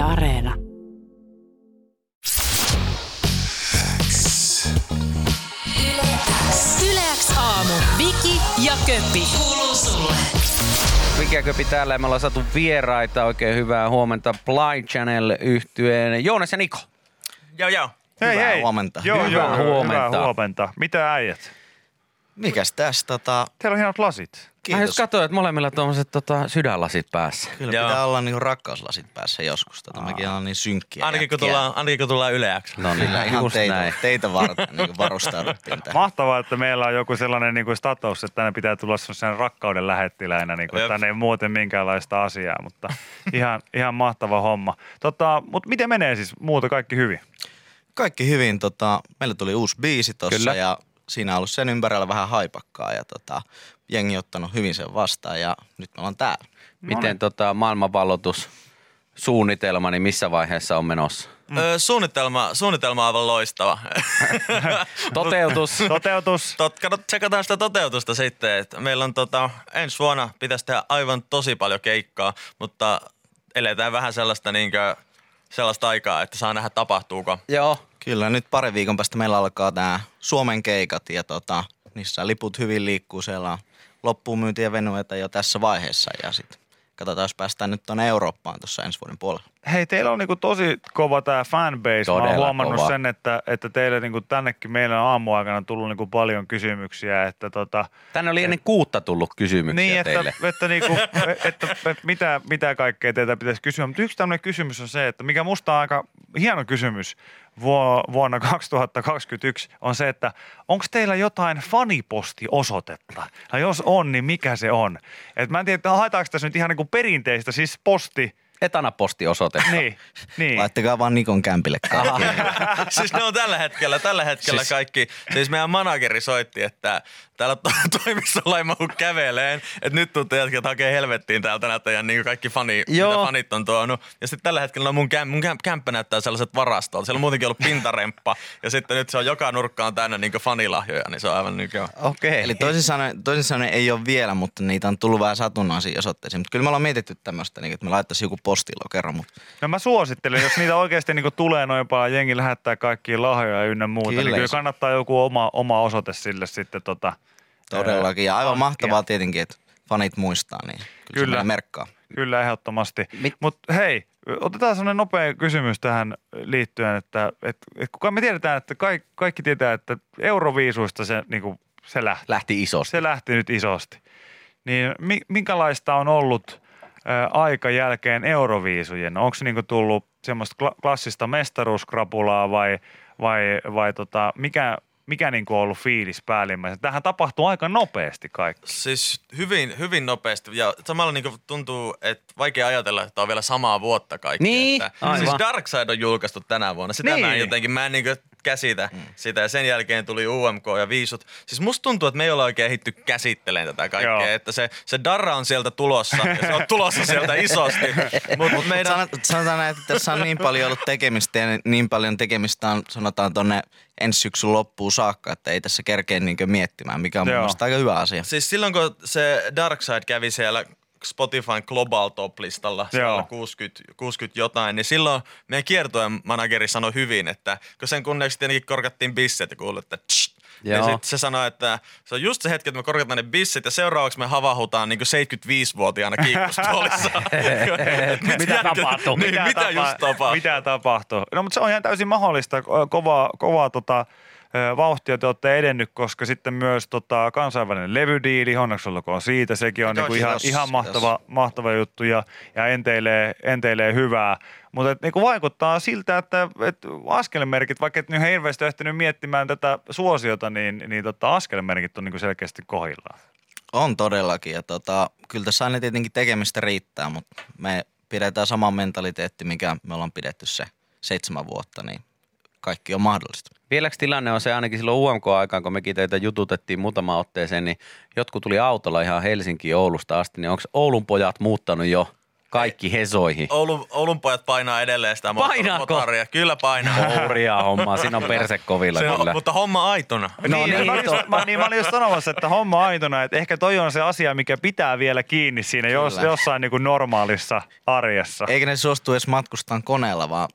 Yle Areena. Yleäks aamu. Viki ja Köppi. Kuuluu sulle. Köpi täällä ja me ollaan saatu vieraita. Oikein hyvää huomenta Blind Channel yhtyeen Joonas ja Niko. Joo, joo. Hei, Hyvää hei. huomenta. Joo, Hyvää joo, huomenta. Hyvää huomenta. Mitä äijät? Mikäs tässä tota, Teillä on hienot lasit. Mä just kiitos. katsoin, että molemmilla tuommoiset tota, sydänlasit päässä. Kyllä Joo. pitää olla niinku rakkauslasit päässä joskus. Tota, mekin ollaan niin synkkiä. Ainakin kun tullaan, ainakin kun tullaan yleäksi. No niin, Kyllä ihan just teitä, näin. teitä varten niin varustauduttiin tähän. Mahtavaa, että meillä on joku sellainen niin kuin status, että tänne pitää tulla sen rakkauden lähettiläinä. Niin kuin, tänne ei muuten minkäänlaista asiaa, mutta ihan, ihan mahtava homma. Tota, mutta miten menee siis muuta kaikki hyvin? Kaikki hyvin. Tota, meillä tuli uusi biisi Kyllä. tossa ja siinä on ollut sen ympärillä vähän haipakkaa ja tota, jengi ottanut hyvin sen vastaan ja nyt me ollaan täällä. Miten tota, maailmanvalloitus suunnitelma, niin missä vaiheessa on menossa? Mm. Öö, suunnitelma, suunnitelma on aivan loistava. Toteutus. Toteutus. Tot, kato, tsekataan sitä toteutusta sitten. Että meillä on tota, ensi vuonna pitäisi tehdä aivan tosi paljon keikkaa, mutta eletään vähän sellaista, niinkö, sellaista aikaa, että saa nähdä tapahtuuko. Joo. Kyllä, nyt pari viikon päästä meillä alkaa nämä Suomen keikat ja tota, niissä liput hyvin liikkuu. Siellä on loppuun myyntiä venueita jo tässä vaiheessa ja sitten katsotaan, jos päästään nyt tuonne Eurooppaan tuossa ensi vuoden puolella. Hei, teillä on niinku tosi kova tämä fanbase. Mä Todella oon huomannut kova. sen, että, että teille niinku tännekin meillä on aamuaikana tullut niinku paljon kysymyksiä, että tota, Tänne oli ennen kuutta tullut kysymyksiä Niin, että, teille. että, niinku, että, että mitä, mitä kaikkea teitä pitäisi kysyä. Mutta yksi tämmöinen kysymys on se, että mikä musta on aika hieno kysymys vuonna 2021 on se, että onko teillä jotain fanipostiosoitetta? Ja jos on, niin mikä se on? Et mä en tiedä, että haetaanko tässä nyt ihan niinku perinteistä, siis posti. Etanapostiosoite. Niin, niin. Laittakaa vaan Nikon kämpille kaikki. siis ne on tällä hetkellä, tällä hetkellä siis... kaikki. Siis meidän manageri soitti, että täällä to- toimistolla ei mahu käveleen, että nyt tuutte jätkät hakee helvettiin täältä teidän niin kaikki fani, Joo. mitä fanit on tuonut. Ja sitten tällä hetkellä no mun, käm, mun käm, kämppä näyttää sellaiset varastolta. Siellä on muutenkin ollut pintaremppa ja sitten nyt se on joka nurkkaan täynnä niin fanilahjoja, niin se on aivan niin kuin... Okei. Eli toisin sanoen, toisin sanoen ei ole vielä, mutta niitä on tullut vähän satunnaisiin osoitteisiin. Mutta kyllä me ollaan mietitty tämmöistä, niin että me laittaisiin joku postilokero, mutta No mä suosittelen, jos niitä oikeasti niinku tulee noin paljon, jengi lähettää kaikkia lahjoja ynnä muuta, Kyllä, niin kyllä kannattaa joku oma, oma osoite sille sitten tota, todellakin. Ja aivan hankkia. mahtavaa tietenkin, että fanit muistaa, niin kyllä, Kyllä. merkkaa. Kyllä, ehdottomasti. Mit- Mutta hei, otetaan sellainen nopea kysymys tähän liittyen, että et, et kuka me tiedetään, että kaikki, kaikki tietää, että Euroviisuista se, niinku, se, lähti, Lähti isosti. se lähti nyt isosti. Niin mi, minkälaista on ollut ä, aika jälkeen Euroviisujen? Onko se niinku tullut semmoista kla- klassista mestaruuskrapulaa vai, vai, vai tota, mikä, mikä niinku on ollut fiilis päällimmäisenä? Tähän tapahtuu aika nopeasti kaikki. Siis hyvin, hyvin nopeasti ja samalla niin tuntuu, että vaikea ajatella, että on vielä samaa vuotta kaikki. Niin, että, aivan. Siis Darkseid on julkaistu tänä vuonna. Sitä Niin. mä en jotenkin, mä en niin käsitä mm. sitä ja sen jälkeen tuli UMK ja viisut. Siis musta tuntuu, että me ei olla oikein ehitty käsittelemään tätä kaikkea. Joo. Että se, se Darra on sieltä tulossa ja se on tulossa sieltä isosti. Mutta mut meidän... Sanot, sanotaan näin, että tässä on niin paljon ollut tekemistä ja niin paljon tekemistä on sanotaan tuonne ensi syksyn loppuun saakka, että ei tässä kerkeä niin miettimään, mikä on mun Joo. mielestä aika hyvä asia. Siis silloin kun se Darkseid kävi siellä Spotifyn Global Top-listalla, siellä Joo. 60, 60 jotain, niin silloin meidän kiertojen manageri sanoi hyvin, että kun sen kunniaksi tietenkin korkattiin bisset ja kuului, että tsch, ja sitten se sanoi, että se on just se hetki, että me korkataan ne bisset ja seuraavaksi me havahutaan niin 75-vuotiaana kiikkustuolissa. Mitä tapahtuu? Niin, mitä, tapa- just tapahtuu? Mitä tapahtuu? No mutta se on ihan täysin mahdollista. Kovaa, kovaa tota, vauhtia te olette edennyt, koska sitten myös tota, kansainvälinen levydiili, onneksi olkoon siitä, sekin on niinku ihan, ihan kiitos. mahtava, mahtava juttu ja, ja enteilee, enteilee hyvää. Mutta niinku vaikuttaa siltä, että et askelmerkit, vaikka et nyt hirveästi ehtinyt miettimään tätä suosiota, niin, niin tota, askelmerkit on niinku selkeästi kohillaan. On todellakin ja tota, kyllä tässä aina tietenkin tekemistä riittää, mutta me pidetään sama mentaliteetti, mikä me ollaan pidetty se seitsemän vuotta, niin kaikki on mahdollista. Vieläks tilanne on se ainakin silloin UMK-aikaan, kun mekin teitä jututettiin muutama otteeseen, niin jotkut tuli autolla ihan Helsinkiin Oulusta asti, niin onko Oulun pojat muuttanut jo kaikki hesoihin. Oulun, Oulun pojat painaa edelleen sitä Painaako? motoria. Kyllä painaa. Hurjaa hommaa, siinä on perse kovilla Se kyllä. on, mutta homma aitona. No niin, niin, mä, olin just, mä, niin, mä olin just sanomassa, että homma aitona, että ehkä toi on se asia, mikä pitää vielä kiinni siinä jos, jossain niin kuin normaalissa arjessa. Eikä ne suostu edes matkustaan koneella, vaan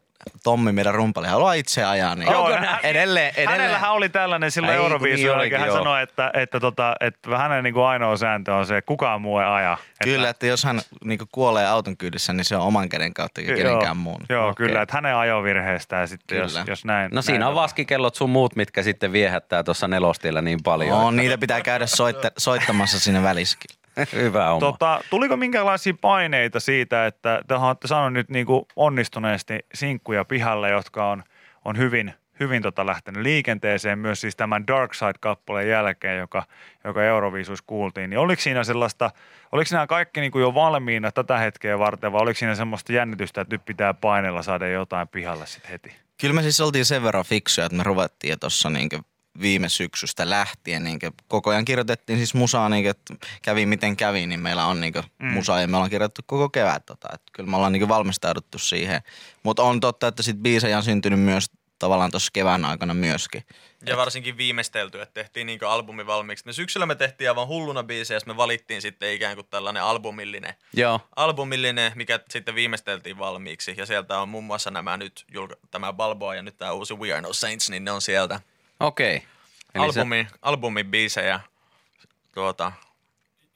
Tommi, meidän rumpali, haluaa itse ajaa. Niin Joo, edelleen, hän- edelleen, edelleen. Hänellähän oli tällainen silloin Euroviisuilla, niin hän olikin, sanoi, että, että, tota, että hänen niin kuin ainoa sääntö on se, että kukaan muu ei aja. Kyllä, että jos hän niin kuolee auton kyydissä, niin se on oman käden kautta eikä kenenkään muun. Joo, Okei. kyllä, että hänen ajovirheestään sitten, jos, Kyllä. jos näin. No siinä näin on vaskikellot sun muut, mitkä sitten viehättää tuossa nelostiellä niin paljon. No, niitä pitää käydä soitta, soittamassa sinne väliskin. Hyvä homma. Tota, tuliko minkälaisia paineita siitä, että te olette saanut nyt niin kuin onnistuneesti sinkkuja pihalle, jotka on, on hyvin, hyvin tota lähtenyt liikenteeseen myös siis tämän Dark Side-kappaleen jälkeen, joka, joka Euroviisuissa kuultiin. Niin oliko siinä sellaista, oliko nämä kaikki niin kuin jo valmiina tätä hetkeä varten vai oliko siinä semmoista jännitystä, että nyt pitää painella saada jotain pihalle sitten heti? Kyllä me siis oltiin sen verran fiksuja, että me ruvettiin tuossa niin viime syksystä lähtien. Niin koko ajan kirjoitettiin siis musaa, niin että kävi miten kävi, niin meillä on niin mm. musaa ja me ollaan kirjoitettu koko kevät. Tota, että kyllä me ollaan niin valmistauduttu siihen. Mutta on totta, että sit biisejä on syntynyt myös tavallaan tuossa kevään aikana myöskin. Ja varsinkin viimeistelty, että tehtiin niin albumi valmiiksi. Me syksyllä me tehtiin aivan hulluna biisejä, ja me valittiin sitten ikään kuin tällainen albumillinen, Joo. albumillinen, mikä sitten viimeisteltiin valmiiksi. Ja sieltä on muun muassa nämä nyt, julka- tämä Balboa ja nyt tämä uusi We Are No Saints, niin ne on sieltä. Okei. Se- Albumi, albumin biisejä tuota,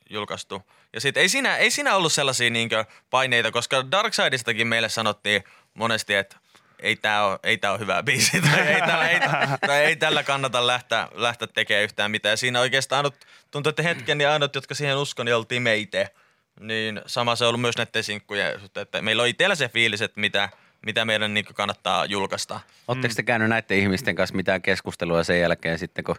julkaistu. Ja sitten ei siinä, ei siinä ollut sellaisia niinkö paineita, koska Darksidistakin meille sanottiin monesti, että ei tämä ole, ei tää ole hyvä biisi tai ei, tällä, ei, tai ei tällä kannata lähteä, lähteä tekemään yhtään mitään. Siinä oikeastaan ainut, tuntuu, että hetken niin ainut, jotka siihen uskon, niin oltiin me itse. Niin sama se on ollut myös näiden sinkkujen, että meillä on itsellä se fiilis, että mitä, mitä meidän niin kannattaa julkaista. Oletteko te käynyt näiden ihmisten kanssa mitään keskustelua sen jälkeen sitten, kun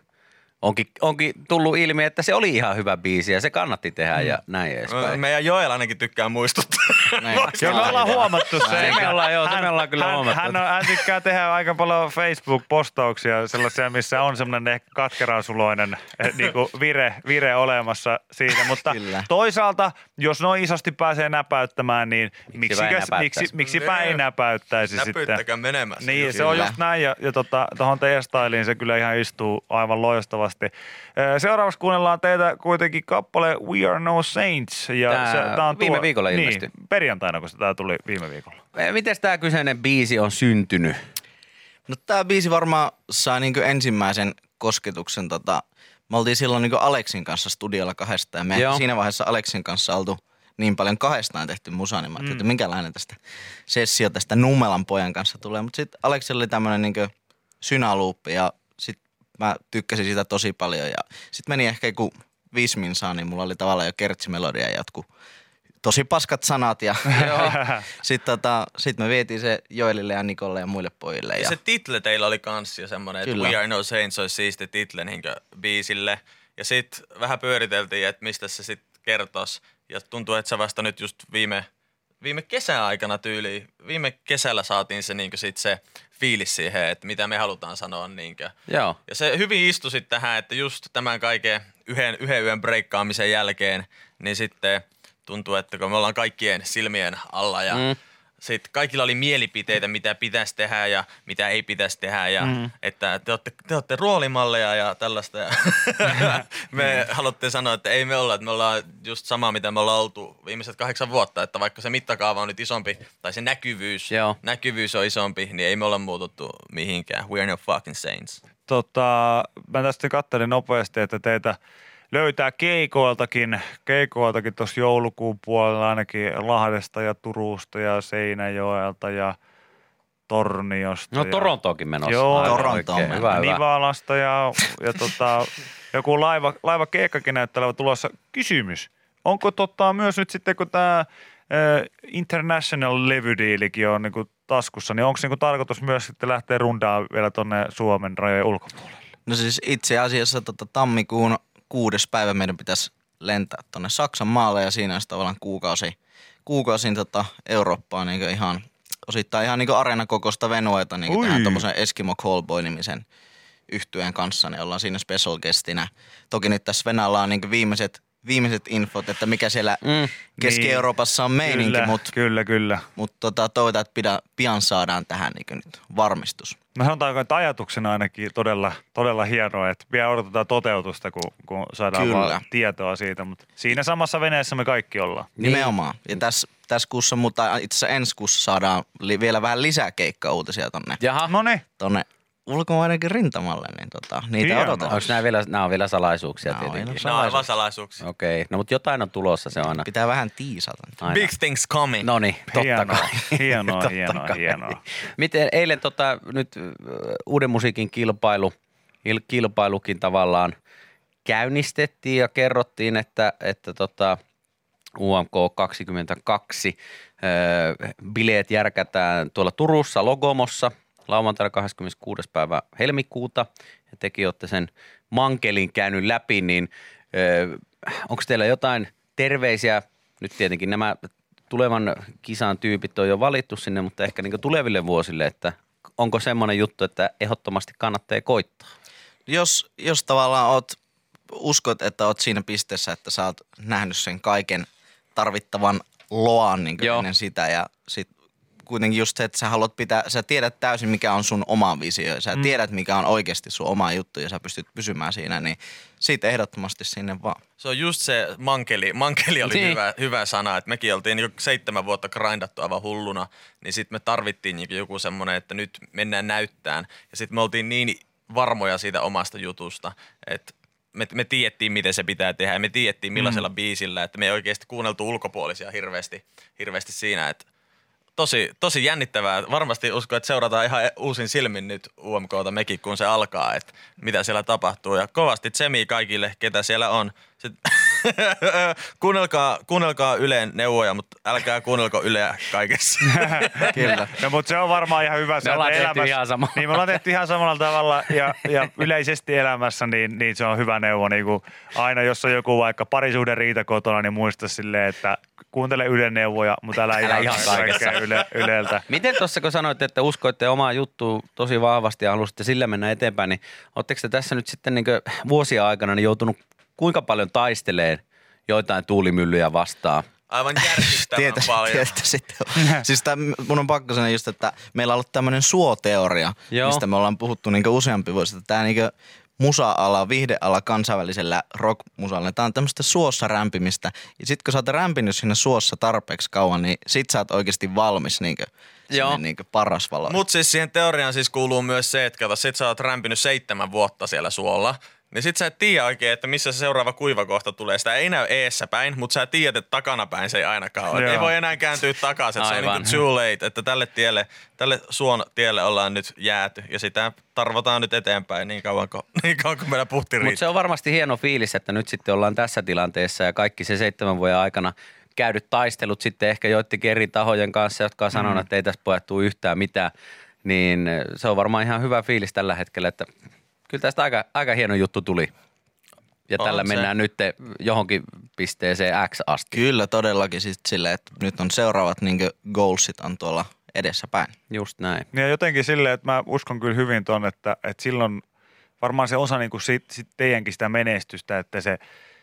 onkin, onkin tullut ilmi, että se oli ihan hyvä biisi ja se kannatti tehdä ja näin edespäin. Meidän Joel ainakin tykkää muistuttaa. Näin. Joo, me ollaan huomattu se. Se me ollaan, joo, se me ollaan kyllä hän, huomattu. Hän, on, hän tykkää tehdä aika paljon Facebook-postauksia, sellaisia, missä on semmoinen ehkä katkerasuloinen eh, niin kuin vire, vire olemassa siitä. Mutta Kyllä. toisaalta, jos noin isosti pääsee näpäyttämään, niin miksi, miksi, näpäyttäisi? miksi, ei näpäyttäisi sitten. Menemään. Niin, se on just näin ja, ja tota, tuohon teidän styliin se kyllä ihan istuu aivan loistavasti. Ö, Seuraavaksi kuunnellaan teitä kuitenkin kappale We Are No Saints. Ja Tää se, tää on viime viikolla ilmestyi. Niin, perjantaina, kun se tää tuli viime viikolla. Miten tämä kyseinen biisi on syntynyt? No tää biisi varmaan sai niinku ensimmäisen kosketuksen tota, me oltiin silloin niinku Aleksin kanssa studiolla kahdestaan ja me Joo. siinä vaiheessa Aleksin kanssa oltu niin paljon kahdestaan tehty musaa, niin mä ajattelin, että minkälainen tästä sessio tästä Nummelan pojan kanssa tulee. Mutta sitten Aleksilla oli tämmöinen niinku synaluuppi ja sitten mä tykkäsin sitä tosi paljon ja sitten meni ehkä joku viisi minsaa, niin mulla oli tavallaan jo kertsimelodia ja jotkut tosi paskat sanat ja sitten tota, sit me vietiin se Joelille ja Nikolle ja muille pojille. Ja Ja se title teillä oli kans jo semmoinen, että. We Are No Saints olisi siisti title niinkö biisille. Ja sit vähän pyöriteltiin, että mistä se sitten kertos. Ja tuntuu, että se vasta nyt just viime, viime kesän aikana tyyli, viime kesällä saatiin se niinkö sit se fiilis siihen, että mitä me halutaan sanoa niinkö. Joo. Ja se hyvin istui sitten tähän, että just tämän kaiken yhden, yhden yön breikkaamisen jälkeen, niin sitten tuntuu, että kun me ollaan kaikkien silmien alla ja Mm. Mm. sitten kaikilla oli mielipiteitä, mitä pitäisi tehdä ja mitä ei pitäisi tehdä ja mm. että te olette, te olette roolimalleja ja tällaista. Ja me haluttiin sanoa, että ei me olla, että me ollaan just sama, mitä me ollaan oltu viimeiset kahdeksan vuotta, että vaikka se mittakaava on nyt isompi tai se näkyvyys, Joo. näkyvyys on isompi, niin ei me olla muututtu mihinkään. We are no fucking saints. Tota, mä tästä katselin nopeasti, että teitä löytää keikoiltakin, keikoiltakin tuossa joulukuun puolella ainakin Lahdesta ja Turusta ja Seinäjoelta ja Torniosta. No ja Torontoonkin menossa. Joo. Torontoon. Hyvä, hyvä. Nivalasta ja, ja tota, joku laiva, laiva keikkakin näyttää olevan tulossa. Kysymys, onko tota myös nyt sitten kun tämä international levydiilikin on niinku taskussa, niin onko niinku tarkoitus myös sitten lähteä rundaa vielä tonne Suomen rajojen ulkopuolelle? No siis itse asiassa tota, tammikuun kuudes päivä meidän pitäisi lentää tuonne Saksan maalle ja siinä olisi tavallaan kuukausi, kuukausin tota Eurooppaa niin ihan osittain ihan niin areenakokoista venueta niin tähän tuommoisen Eskimo Callboy-nimisen yhtyeen kanssa, niin ollaan siinä special guestinä. Toki nyt tässä Venäjällä on niin viimeiset viimeiset infot, että mikä siellä mm. Keski-Euroopassa on meininki, Kyllä, mutta kyllä, kyllä. mut tota, toivotaan, että pidä, pian saadaan tähän niin nyt varmistus. No sanotaanko, että ajatuksena ainakin todella, todella hienoa, että vielä odotetaan toteutusta, kun, kun saadaan Kyllä. vaan tietoa siitä. Mutta siinä samassa veneessä me kaikki ollaan. Niin. Nimenomaan. Ja tässä, tässä kuussa, mutta itse asiassa ensi kuussa saadaan li, vielä vähän lisää keikka-uutisia tonne, Jaha, No niin, tonne ulkomaidenkin rintamalle, niin tota, niitä Hienoa. odotetaan. onko nämä vielä, nämä on vielä salaisuuksia Nämä on tietenkin? vielä No aivan salaisuuksia. Okei, no mutta jotain on tulossa, se on aina. Pitää vähän tiisata. aina. Big things coming. No niin, totta hienoa, kai. hienoa, Totta hienoa, kai. hienoa. Miten eilen tota, nyt uuden musiikin kilpailu, il- kilpailukin tavallaan käynnistettiin ja kerrottiin, että, että tota, UMK 22 ö, bileet järkätään tuolla Turussa Logomossa lauantaina 26. päivä helmikuuta. Ja tekin olette sen mankelin käynyt läpi, niin onko teillä jotain terveisiä? Nyt tietenkin nämä tulevan kisan tyypit on jo valittu sinne, mutta ehkä niin tuleville vuosille, että onko semmoinen juttu, että ehdottomasti kannattaa koittaa? Jos, jos tavallaan oot, uskot, että oot siinä pisteessä, että sä oot nähnyt sen kaiken tarvittavan loan niin ennen sitä ja sit kuitenkin just se, että sä haluat pitää, sä tiedät täysin mikä on sun oma visio ja sä mm. tiedät mikä on oikeasti sun oma juttu ja sä pystyt pysymään siinä, niin siitä ehdottomasti sinne vaan. Se on just se mankeli. Mankeli oli Niin. hyvä, hyvä sana, että mekin oltiin niin seitsemän vuotta grindattu aivan hulluna, niin sitten me tarvittiin niin joku semmoinen, että nyt mennään näyttään. Ja sitten me oltiin niin varmoja siitä omasta jutusta, että me, me tiedettiin, miten se pitää tehdä ja me tiedettiin millaisella mm. biisillä, että me ei oikeasti kuunneltu ulkopuolisia hirveästi, hirveästi siinä, että tosi, tosi jännittävää. Varmasti uskon, että seurataan ihan uusin silmin nyt UMKta mekin, kun se alkaa, että mitä siellä tapahtuu. Ja kovasti tsemi kaikille, ketä siellä on. Sitten, kuunnelkaa, kuunnelkaa Yleen neuvoja, mutta älkää kuunnelko Yleä kaikessa. Kyllä. No, mutta se on varmaan ihan hyvä. se, ollaan tehty ihan sama. Niin, me ollaan tehty ihan samalla tavalla ja, ja yleisesti elämässä, niin, niin se on hyvä neuvo. Niin kuin aina, jos on joku vaikka parisuhde riita kotona, niin muista silleen, että kuuntele Ylen neuvoja, mutta älä, Älä ihan, kaikkea yle, Yleltä. Miten tuossa kun sanoitte, että uskoitte omaa juttuun tosi vahvasti ja halusitte sillä mennä eteenpäin, niin oletteko te tässä nyt sitten niin vuosia aikana niin joutunut kuinka paljon taisteleen joitain tuulimyllyjä vastaan? Aivan järkyttävän Tietä, paljon. tietä sitten on. siis tää, mun on pakko sanoa just, että meillä on ollut tämmöinen suoteoria, Joo. mistä me ollaan puhuttu niin useampi vuosi. Että tämä niin musa-ala, viihdeala kansainvälisellä rock-musalla, tämä on tämmöistä suossa rämpimistä. Ja sitten kun sä oot rämpinyt sinne suossa tarpeeksi kauan, niin sit sä oot oikeasti valmis niin Joo. sinne niin paras valo. Mutta siis siihen teoriaan siis kuuluu myös se, että kato, sit sä oot rämpinyt seitsemän vuotta siellä suolla. Niin sit sä et tiedä oikein, että missä se seuraava kuivakohta tulee. Sitä ei näy eessä päin, mutta sä tiedät, että takanapäin se ei ainakaan ole. Ei voi enää kääntyä takaisin. että Se on niin too late, että tälle tielle, tälle suon tielle ollaan nyt jääty. Ja sitä tarvotaan nyt eteenpäin niin kauan kuin, niin kauan kuin meillä puhti Mutta riittää. se on varmasti hieno fiilis, että nyt sitten ollaan tässä tilanteessa ja kaikki se seitsemän vuoden aikana käydyt taistelut sitten ehkä joidenkin eri tahojen kanssa, jotka on sanonut, että ei tässä pojat yhtään mitään, niin se on varmaan ihan hyvä fiilis tällä hetkellä, että kyllä tästä aika, aika hieno juttu tuli. Ja On tällä se. mennään nyt johonkin pisteeseen X asti. Kyllä todellakin siis silleen, että nyt on seuraavat niin goalsit on tuolla edessä päin. Just näin. Ja jotenkin silleen, että mä uskon kyllä hyvin ton, että, että silloin varmaan se osa niin kuin sit, sit teidänkin sitä menestystä, että se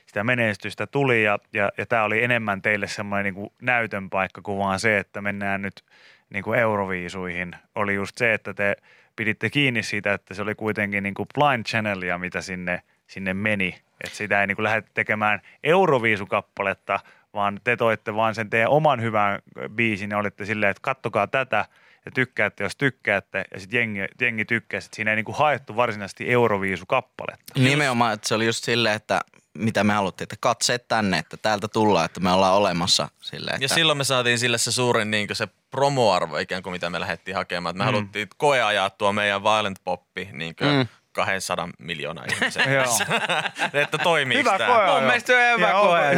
sitä menestystä tuli ja, ja, ja tämä oli enemmän teille semmoinen niin näytön paikka kuin vaan se, että mennään nyt niin kuin euroviisuihin. Oli just se, että te piditte kiinni siitä, että se oli kuitenkin niin kuin blind channelia, mitä sinne, sinne meni. Että sitä ei niin kuin lähde tekemään euroviisukappaletta, vaan te toitte vaan sen teidän oman hyvän biisin ja olitte silleen, että kattokaa tätä ja tykkäätte, jos tykkäätte ja sitten jengi, jengi tykkää. Sit siinä ei niin kuin haettu varsinaisesti euroviisukappaletta. Nimenomaan, että se oli just silleen, että mitä me haluttiin, että katseet tänne, että täältä tullaan, että me ollaan olemassa silleen, että Ja silloin me saatiin sille se suurin niin se promoarvo ikään kuin mitä me lähdettiin hakemaan. Että me mm. haluttiin koeajaa tuo meidän Violent Poppi niin kuin mm. 200 miljoonaa ihmisen. Joo. että toimii Hyvä tämä. koe. Mun mielestä se on hyvä Ja koe.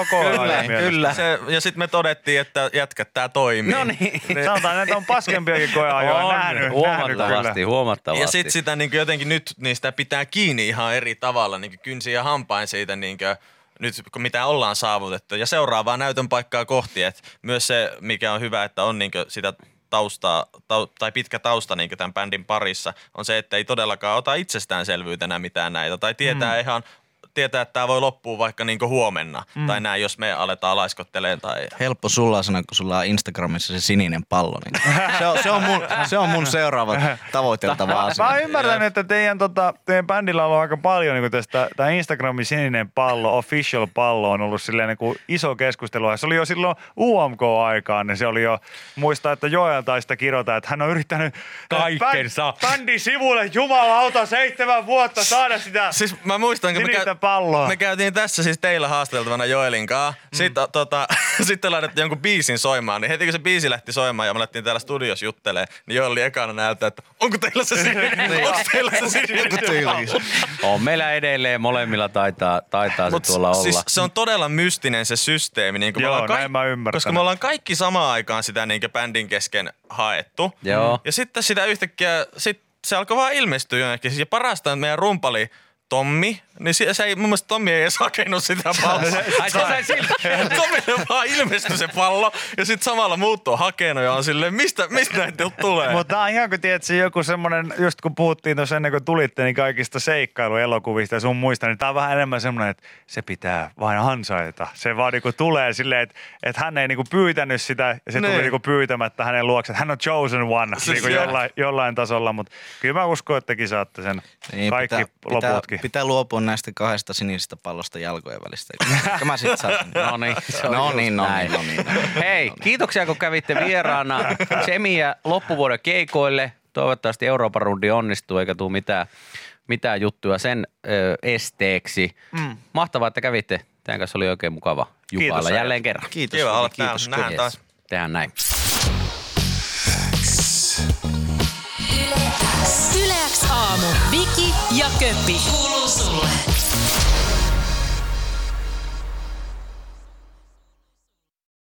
ok- Kyllä, kyllä. Se, ja sitten me todettiin, että jätkä, tämä toimii. No niin. Sanotaan, että on paskempiakin koeajoja On, nähnyt, nähnyt huomattavasti, kyllä. huomattavasti. Ja sitten sitä niin jotenkin nyt niistä pitää kiinni ihan eri tavalla, niin kynsi ja hampain siitä niin nyt kun mitä ollaan saavutettu. Ja seuraavaa näytön paikkaa kohti. Et myös se, mikä on hyvä, että on niin sitä taustaa, tau, tai pitkä tausta niin tämän bändin parissa, on se, että ei todellakaan ota itsestäänselvyytenä mitään näitä, tai tietää mm. ihan tietää, että tämä voi loppua vaikka niinku huomenna. Mm. Tai näin, jos me aletaan laiskotteleen tai... Helppo sulla sanoa, kun sulla on Instagramissa se sininen pallo. Niin se, on, se, on mun, se on mun seuraava tavoiteltava asia. Mä oon ymmärtänyt, että teidän, tota, teidän bändillä on ollut aika paljon niin tästä, tämä Instagramin sininen pallo, official pallo on ollut silleen niin kuin iso keskustelu. Se oli jo silloin UMK-aikaan, niin se oli jo, muista, että Joel tai sitä kirjoita, että hän on yrittänyt Kaikkensa. bän- bändin sivulle jumalauta seitsemän vuotta saada sitä Siis mä muistan, kun me, sinistä palloa. me käytiin tässä siis teillä haasteltavana Joelin kanssa. Mm. Sitten, tota, sitten laitettiin jonkun biisin soimaan, niin heti kun se biisi lähti soimaan ja me alettiin täällä studios juttelee, niin Joel oli ekana näyttää, että onko teillä se sininen? onko teillä se sininen? On meillä edelleen molemmilla taitaa, taitaa se Mut tuolla olla. Siis se on todella mystinen se systeemi. Niin Joo, näin mä ymmärtänyt. Koska me ollaan kaikki samaan aikaan sitä niin bändin kesken haettu. Joo. Ja sitten sitä yhtäkkiä, sit se alkoi vaan ilmestyä jonnekin. Ja parasta, että meidän rumpali Tommi, niin se, se ei, mun mielestä Tommi ei edes hakenut sitä palloa. Ai se sai. Tommille vaan ilmestyi se pallo ja sitten samalla muut on hakenut ja on silleen, mistä, mistä näitä tulee? Mutta tää on ihan kuin tiedät, se joku semmoinen, just kun puhuttiin tuossa ennen kuin tulitte, niin kaikista seikkailuelokuvista ja sun muista, niin tää on vähän enemmän semmoinen, että se pitää vain ansaita. Se vaan niinku tulee silleen, että, että hän ei niinku pyytänyt sitä ja se Niin. tuli niinku pyytämättä hänen luokse. Hän on chosen one Siis niinku jollain, jollain tasolla, mutta kyllä mä uskon, että tekin saatte sen kaikki Niin, pitää, loputkin. pitää, pitää luopua näistä kahdesta sinisestä pallosta jalkojen välistä. Mä sit saan. No niin, se on no niin, no näin. niin, no niin, no niin. Hei, kiitoksia kun kävitte vieraana Semiä loppuvuoden keikoille. Toivottavasti Euroopan rundi onnistuu eikä tule mitään, mitään juttuja sen ö, esteeksi. Mm. Mahtavaa, että kävitte. Teidän kanssa oli oikein mukava jupailla Kiitos, jälleen kerran. Kiitos, Kiva olla kiitos. täällä. Nähdään taas. Tehdään näin. Ja Köppi. Kuuluu sulle.